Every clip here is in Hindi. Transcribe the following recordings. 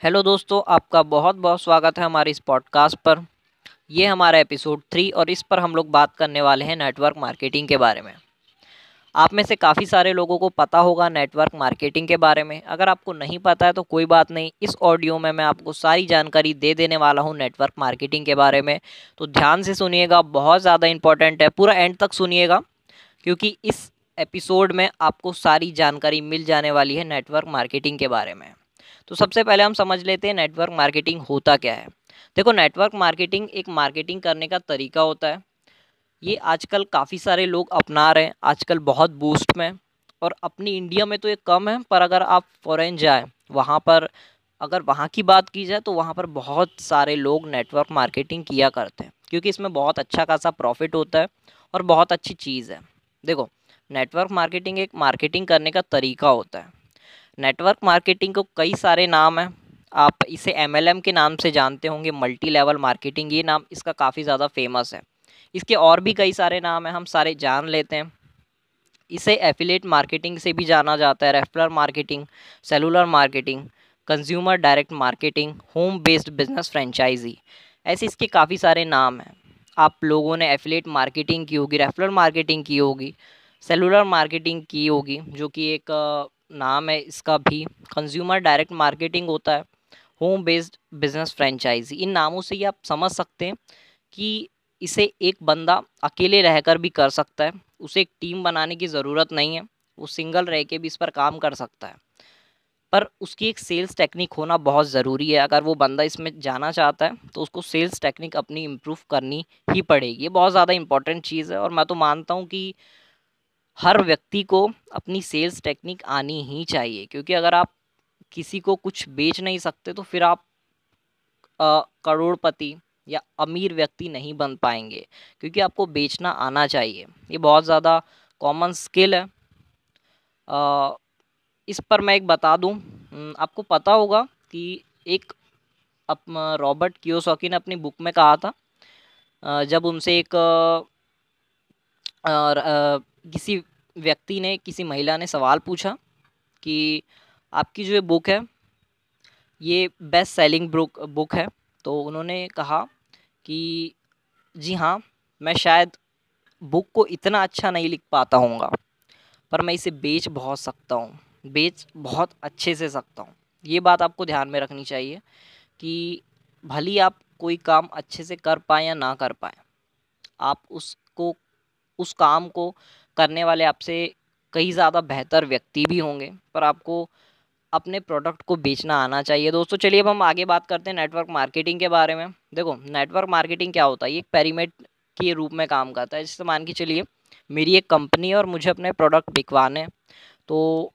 हेलो दोस्तों, आपका बहुत बहुत स्वागत है हमारे इस पॉडकास्ट पर। ये हमारा एपिसोड थ्री और इस पर हम लोग बात करने वाले हैं नेटवर्क मार्केटिंग के बारे में। आप में से काफ़ी सारे लोगों को पता होगा नेटवर्क मार्केटिंग के बारे में। अगर आपको नहीं पता है तो कोई बात नहीं, इस ऑडियो में मैं आपको सारी जानकारी दे देने वाला हूँ नेटवर्क मार्केटिंग के बारे में। तो ध्यान से सुनिएगा, बहुत ज़्यादा इंपॉर्टेंट है। पूरा एंड तक सुनिएगा, क्योंकि इस एपिसोड में आपको सारी जानकारी मिल जाने वाली है नेटवर्क मार्केटिंग के बारे में। तो सबसे पहले हम समझ लेते हैं नेटवर्क मार्केटिंग होता क्या है। देखो नेटवर्क मार्केटिंग एक मार्केटिंग करने का तरीका होता है। ये आजकल काफ़ी सारे लोग अपना रहे हैं, आजकल बहुत बूस्ट में और अपनी इंडिया में तो ये कम है, पर अगर आप फॉरेन जाए, वहाँ पर अगर वहाँ की बात की जाए तो वहाँ पर बहुत सारे लोग नेटवर्क मार्केटिंग किया करते हैं, क्योंकि इसमें बहुत अच्छा खासा प्रॉफिट होता है और बहुत अच्छी चीज़ है। देखो नेटवर्क मार्केटिंग एक मार्केटिंग करने का तरीका होता है। नेटवर्क मार्केटिंग को कई सारे नाम हैं। आप इसे एमएलएम के नाम से जानते होंगे मल्टी लेवल मार्केटिंग ये नाम इसका काफ़ी ज़्यादा फ़ेमस है। इसके और भी कई सारे नाम हैं, हम सारे जान लेते हैं। इसे एफिलेट मार्केटिंग से भी जाना जाता है, referral marketing cellular marketing consumer direct marketing home based business franchisee ऐसे इसके काफ़ी सारे नाम हैं। आप लोगों ने एफिलेट मार्केटिंग की होगी, रेफरल मार्केटिंग की होगी सेलुलर मार्केटिंग की होगी, जो कि एक नाम है इसका भी। कंज्यूमर डायरेक्ट मार्केटिंग होता है। होम बेस्ड बिज़नेस फ्रेंचाइजी इन नामों से ही आप समझ सकते हैं कि इसे एक बंदा अकेले रहकर भी कर सकता है। उसे एक टीम बनाने की ज़रूरत नहीं है। वो सिंगल रह के भी इस पर काम कर सकता है। पर उसकी एक सेल्स टेक्निक होना बहुत ज़रूरी है। अगर वो बंदा इसमें जाना चाहता है तो उसको सेल्स टेक्निक अपनी इम्प्रूव करनी ही पड़ेगी। ये बहुत ज़्यादा इंपॉर्टेंट चीज़ है और मैं तो मानता हूँ कि हर व्यक्ति को अपनी सेल्स टेक्निक आनी ही चाहिए क्योंकि अगर आप किसी को कुछ बेच नहीं सकते तो फिर आप करोड़पति या अमीर व्यक्ति नहीं बन पाएँगे क्योंकि आपको बेचना आना चाहिए। ये बहुत ज़्यादा कॉमन स्किल है। आ, इस पर मैं एक बता दूँ। आपको पता होगा कि एक रॉबर्ट कियोसॉकी ने अपनी बुक में कहा था जब उनसे एक किसी व्यक्ति ने, किसी महिला ने सवाल पूछा कि आपकी जो ये बुक है, ये बेस्ट सेलिंग बुक बुक है तो उन्होंने कहा कि जी हाँ मैं शायद बुक को इतना अच्छा नहीं लिख पाता हूँगा, पर मैं इसे बेच बहुत सकता हूँ, बेच बहुत अच्छे से सकता हूँ। ये बात आपको ध्यान में रखनी चाहिए कि भली आप कोई काम अच्छे से कर पाएँ या ना कर पाएँ, आप उसको, उस काम को करने वाले आपसे कई ज़्यादा बेहतर व्यक्ति भी होंगे, पर आपको अपने प्रोडक्ट को बेचना आना चाहिए। दोस्तों, चलिए अब हम आगे बात करते हैं नेटवर्क मार्केटिंग के बारे में। देखो नेटवर्क मार्केटिंग क्या होता है? ये एक पेरीमेट के रूप में काम करता है। जैसे मान के चलिए, मेरी एक कंपनी है और मुझे अपने प्रोडक्ट बिकवाने तो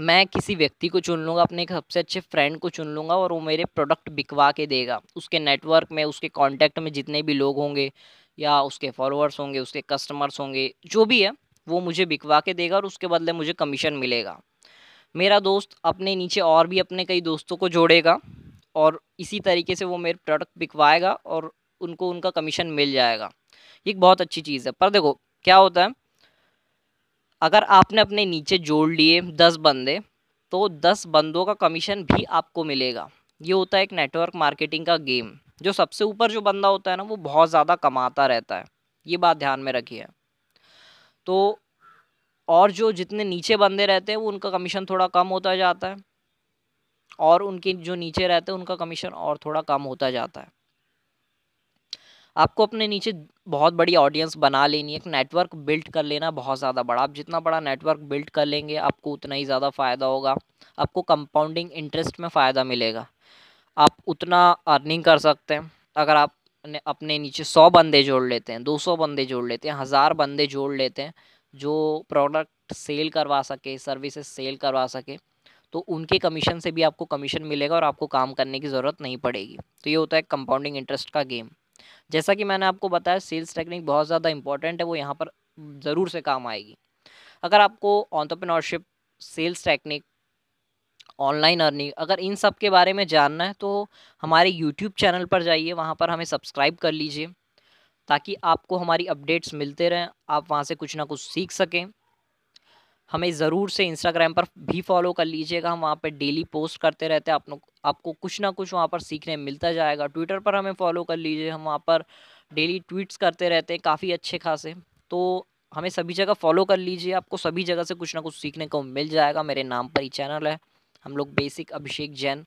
मैं किसी व्यक्ति को चुन लूँगा, अपने एक सबसे अच्छे फ्रेंड को चुन लूँगा और वो मेरे प्रोडक्ट बिकवा के देगा। उसके नेटवर्क में, उसके कॉन्टैक्ट में जितने भी लोग होंगे या उसके फॉलोअर्स होंगे, उसके कस्टमर्स होंगे, जो भी है, वो मुझे बिकवा के देगा और उसके बदले मुझे कमीशन मिलेगा। मेरा दोस्त अपने नीचे और भी अपने कई दोस्तों को जोड़ेगा और इसी तरीके से वो मेरे प्रोडक्ट बिकवाएगा और उनको उनका कमीशन मिल जाएगा। ये बहुत अच्छी चीज़ है। पर देखो, क्या होता है, अगर आपने अपने नीचे जोड़ लिए दस बंदे तो दस बंदों का कमीशन भी आपको मिलेगा। ये होता है एक नेटवर्क मार्केटिंग का गेम जो सबसे ऊपर जो बंदा होता है ना, वो बहुत ज़्यादा कमाता रहता है। ये बात ध्यान में रखिए। तो और जो जितने नीचे बंदे रहते हैं, वो उनका कमीशन थोड़ा कम होता जाता है। और उनके जो नीचे रहते हैं, उनका कमीशन और थोड़ा कम होता जाता है। आपको अपने नीचे बहुत बड़ी ऑडियंस बना लेनी है। एक नेटवर्क बिल्ड कर लेना बहुत ज़्यादा बड़ा। आप जितना बड़ा नेटवर्क बिल्ड कर लेंगे, आपको उतना ही ज़्यादा फ़ायदा होगा। आपको कंपाउंडिंग इंटरेस्ट में फ़ायदा मिलेगा। आप उतना अर्निंग कर सकते हैं। अगर आप अपने नीचे सौ बंदे जोड़ लेते हैं, दो सौ बंदे जोड़ लेते हैं, हज़ार बंदे जोड़ लेते हैं, जो प्रोडक्ट सेल करवा सके सर्विसेज़ सेल करवा सके तो उनके कमीशन से भी आपको कमीशन मिलेगा और आपको काम करने की ज़रूरत नहीं पड़ेगी। तो ये होता है कंपाउंडिंग इंटरेस्ट का गेम जैसा कि मैंने आपको बताया सेल्स टेक्निक बहुत ज़्यादा इंपॉर्टेंट है, वो यहाँ पर ज़रूर से काम आएगी। अगर आपको entrepreneurship sales technique online earning. अगर इन सब के बारे में जानना है तो हमारे यूट्यूब चैनल पर जाइए, वहाँ पर हमें सब्सक्राइब कर लीजिए, ताकि आपको हमारी अपडेट्स मिलते रहें, आप वहाँ से कुछ ना कुछ सीख सकें। हमें ज़रूर से इंस्टाग्राम पर भी फॉलो कर लीजिएगा, हम वहाँ पर डेली पोस्ट करते रहते हैं आप आपको कुछ ना कुछ वहाँ पर सीखने मिलता जाएगा। ट्विटर पर हमें फॉलो कर लीजिए, हम वहाँ पर डेली ट्वीट्स करते रहते हैं, काफ़ी अच्छे खासे। तो हमें सभी जगह फॉलो कर लीजिए, आपको सभी जगह से कुछ ना कुछ सीखने को मिल जाएगा, मेरे नाम पर ही चैनल है। हम लोग बेसिक अभिषेक जैन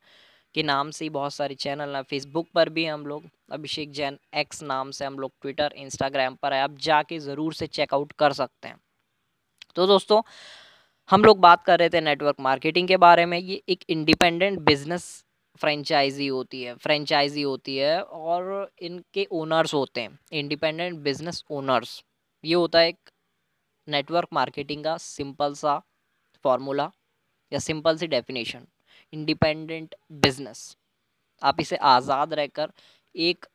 के नाम से ही बहुत सारे चैनल हैं। फेसबुक पर भी हम लोग अभिषेक जैन एक्स नाम से हम लोग ट्विटर इंस्टाग्राम पर है। आप जाके ज़रूर से चेकआउट कर सकते हैं। तो दोस्तों, हम लोग बात कर रहे थे नेटवर्क मार्केटिंग के बारे में। ये एक इंडिपेंडेंट बिज़नेस फ्रेंचाइजी होती है फ्रेंचाइजी होती है और इनके ओनर्स होते हैं इंडिपेंडेंट बिज़नेस ओनर्स ये होता है एक नेटवर्क मार्केटिंग का सिंपल सा फॉर्मूला या सिंपल सी डेफिनेशन इंडिपेंडेंट बिज़नेस आप इसे आज़ाद रहकर, एक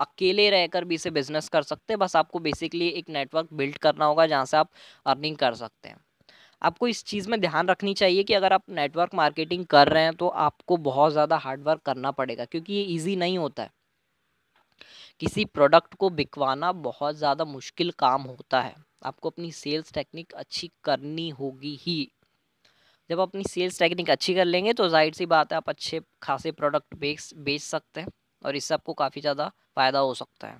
अकेले रहकर भी इसे बिज़नेस कर सकते हैं, बस आपको बेसिकली एक नेटवर्क बिल्ड करना होगा जहाँ से आप अर्निंग कर सकते हैं। आपको इस चीज़ में ध्यान रखनी चाहिए कि अगर आप नेटवर्क मार्केटिंग कर रहे हैं तो आपको बहुत ज़्यादा हार्डवर्क करना पड़ेगा, क्योंकि ये ईजी नहीं होता है। किसी प्रोडक्ट को बिकवाना बहुत ज़्यादा मुश्किल काम होता है। आपको अपनी सेल्स टेक्निक अच्छी करनी होगी ही। जब अपनी सेल्स टेक्निक अच्छी कर लेंगे तो ज़ाहिर सी बात है आप अच्छे खासे प्रोडक्ट बेच बेच सकते हैं और इससे आपको काफ़ी ज़्यादा फ़ायदा हो सकता है।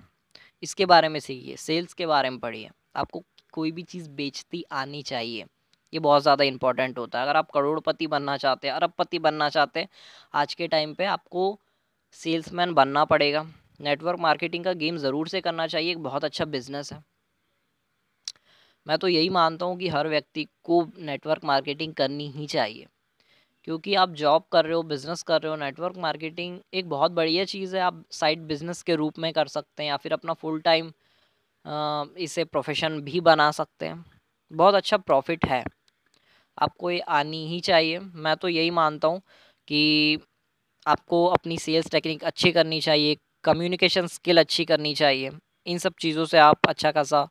इसके बारे में सीखिए सेल्स के बारे में पढ़िए। आपको कोई भी चीज़ बेचती आनी चाहिए, ये बहुत ज़्यादा इंपॉर्टेंट होता है। अगर आप करोड़पति बनना चाहते हैं, अरबपति बनना चाहते हैं, आज के टाइम पे आपको सेल्समैन बनना पड़ेगा। नेटवर्क मार्केटिंग का गेम ज़रूर से करना चाहिए, एक बहुत अच्छा बिज़नेस है। मैं तो यही मानता हूँ कि हर व्यक्ति को नेटवर्क मार्केटिंग करनी ही चाहिए। क्योंकि आप जॉब कर रहे हो बिज़नेस कर रहे हो नेटवर्क मार्केटिंग एक बहुत बढ़िया चीज़ है। आप साइड बिज़नेस के रूप में कर सकते हैं या फिर अपना फुल टाइम इसे प्रोफेशन भी बना सकते हैं। बहुत अच्छा प्रॉफिट है। आपको ये आनी ही चाहिए। मैं तो यही मानता हूँ कि आपको अपनी सेल्स टेक्निक अच्छी करनी चाहिए कम्युनिकेशन स्किल अच्छी करनी चाहिए। इन सब चीज़ों से आप अच्छा खासा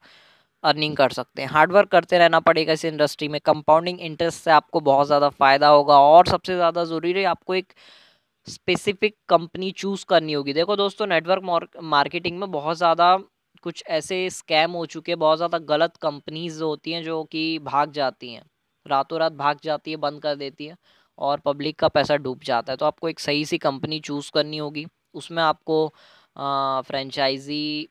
अर्निंग कर सकते हैं। हार्डवर्क करते रहना पड़ेगा इस इंडस्ट्री में। कंपाउंडिंग इंटरेस्ट से आपको बहुत ज़्यादा फ़ायदा होगा और सबसे ज़्यादा ज़रूरी है, आपको एक स्पेसिफिक कंपनी चूज़ करनी होगी। देखो दोस्तों नेटवर्क मार्केटिंग में बहुत ज़्यादा कुछ ऐसे स्कैम हो चुके हैं, बहुत ज़्यादा गलत कंपनीज़ होती हैं जो कि भाग जाती हैं। रातों रात भाग जाती है, बंद कर देती है और पब्लिक का पैसा डूब जाता है। तो आपको एक सही सी कंपनी चूज़ करनी होगी। उसमें आपको फ्रेंचाइजी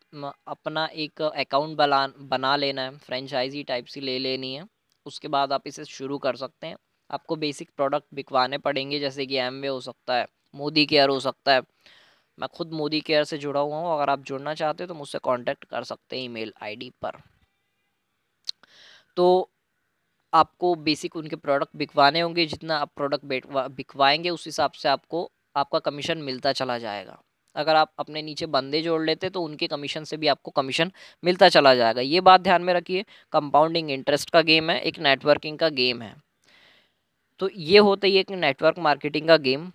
अपना एक अकाउंट बना बना लेना है, फ्रेंचाइजी टाइप सी ले लेनी है। उसके बाद आप इसे शुरू कर सकते हैं। आपको बेसिक प्रोडक्ट बिकवाने पड़ेंगे, जैसे कि एम हो सकता है मोदी केयर हो सकता है। मैं खुद मोदी केयर से जुड़ा हुआ हूँ, अगर आप जुड़ना चाहते हो तो मुझसे कांटेक्ट कर सकते हैं ईमेल आईडी पर। तो आपको बेसिक उनके प्रोडक्ट बिकवाने होंगे, जितना आप प्रोडक्ट बिकवाएँगे, उस हिसाब से आपको, आपका कमीशन मिलता चला जाएगा। अगर आप अपने नीचे बंदे जोड़ लेते तो उनके कमीशन से भी आपको कमीशन मिलता चला जाएगा। ये बात ध्यान में रखिए कंपाउंडिंग इंटरेस्ट का गेम है, एक नेटवर्किंग का गेम है। तो ये होता ही एक नेटवर्क मार्केटिंग का गेम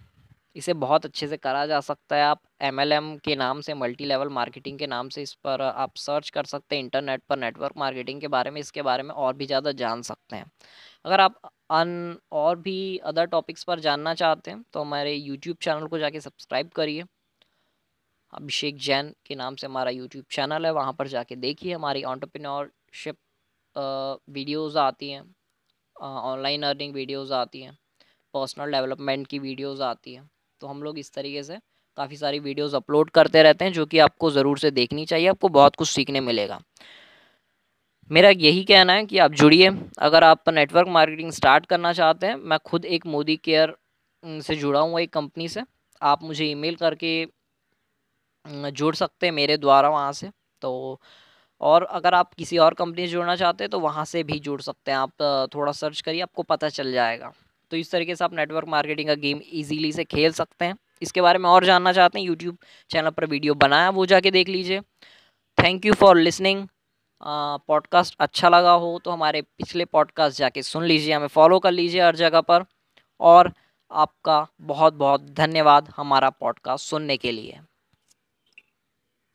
इसे बहुत अच्छे से करा जा सकता है आप। एमएलएम के नाम से मल्टी लेवल मार्केटिंग के नाम से इस पर आप सर्च कर सकते हैं इंटरनेट पर नेटवर्क मार्केटिंग के बारे में, इसके बारे में और भी ज़्यादा जान सकते हैं। अगर आप अन और भी अदर टॉपिक्स पर जानना चाहते हैं तो हमारे यूट्यूब चैनल को जाके सब्सक्राइब करिए। अभिषेक जैन के नाम से हमारा यूट्यूब चैनल है, वहाँ पर जाके देखिए हमारी ऑन्टरप्रिनोरशिप वीडियोज़ आती हैं ऑनलाइन अर्निंग वीडियोज़ आती हैं पर्सनल डेवलपमेंट की वीडियोज़ आती हैं। तो हम लोग इस तरीके से काफ़ी सारी वीडियोस अपलोड करते रहते हैं, जो कि आपको ज़रूर से देखनी चाहिए, आपको बहुत कुछ सीखने मिलेगा। मेरा यही कहना है कि आप जुड़िए। अगर आप नेटवर्क मार्केटिंग स्टार्ट करना चाहते हैं, मैं खुद एक मोदी केयर से जुड़ा हूँ, एक कंपनी से। आप मुझे ईमेल करके जुड़ सकते हैं मेरे द्वारा वहाँ से तो और अगर आप किसी और कंपनी से जुड़ना चाहते हैं तो वहाँ से भी जुड़ सकते हैं। आप थोड़ा सर्च करिए, आपको पता चल जाएगा। तो इस तरीके से आप नेटवर्क मार्केटिंग का गेम ईजीली से खेल सकते हैं। इसके बारे में और जानना चाहते हैं, यूट्यूब चैनल पर वीडियो बनाया, वो जाके देख लीजिए। Thank you for listening podcast अच्छा लगा हो तो हमारे पिछले पॉडकास्ट जाके सुन लीजिए, हमें फॉलो कर लीजिए हर जगह पर। और आपका बहुत बहुत धन्यवाद हमारा पॉडकास्ट सुनने के लिए।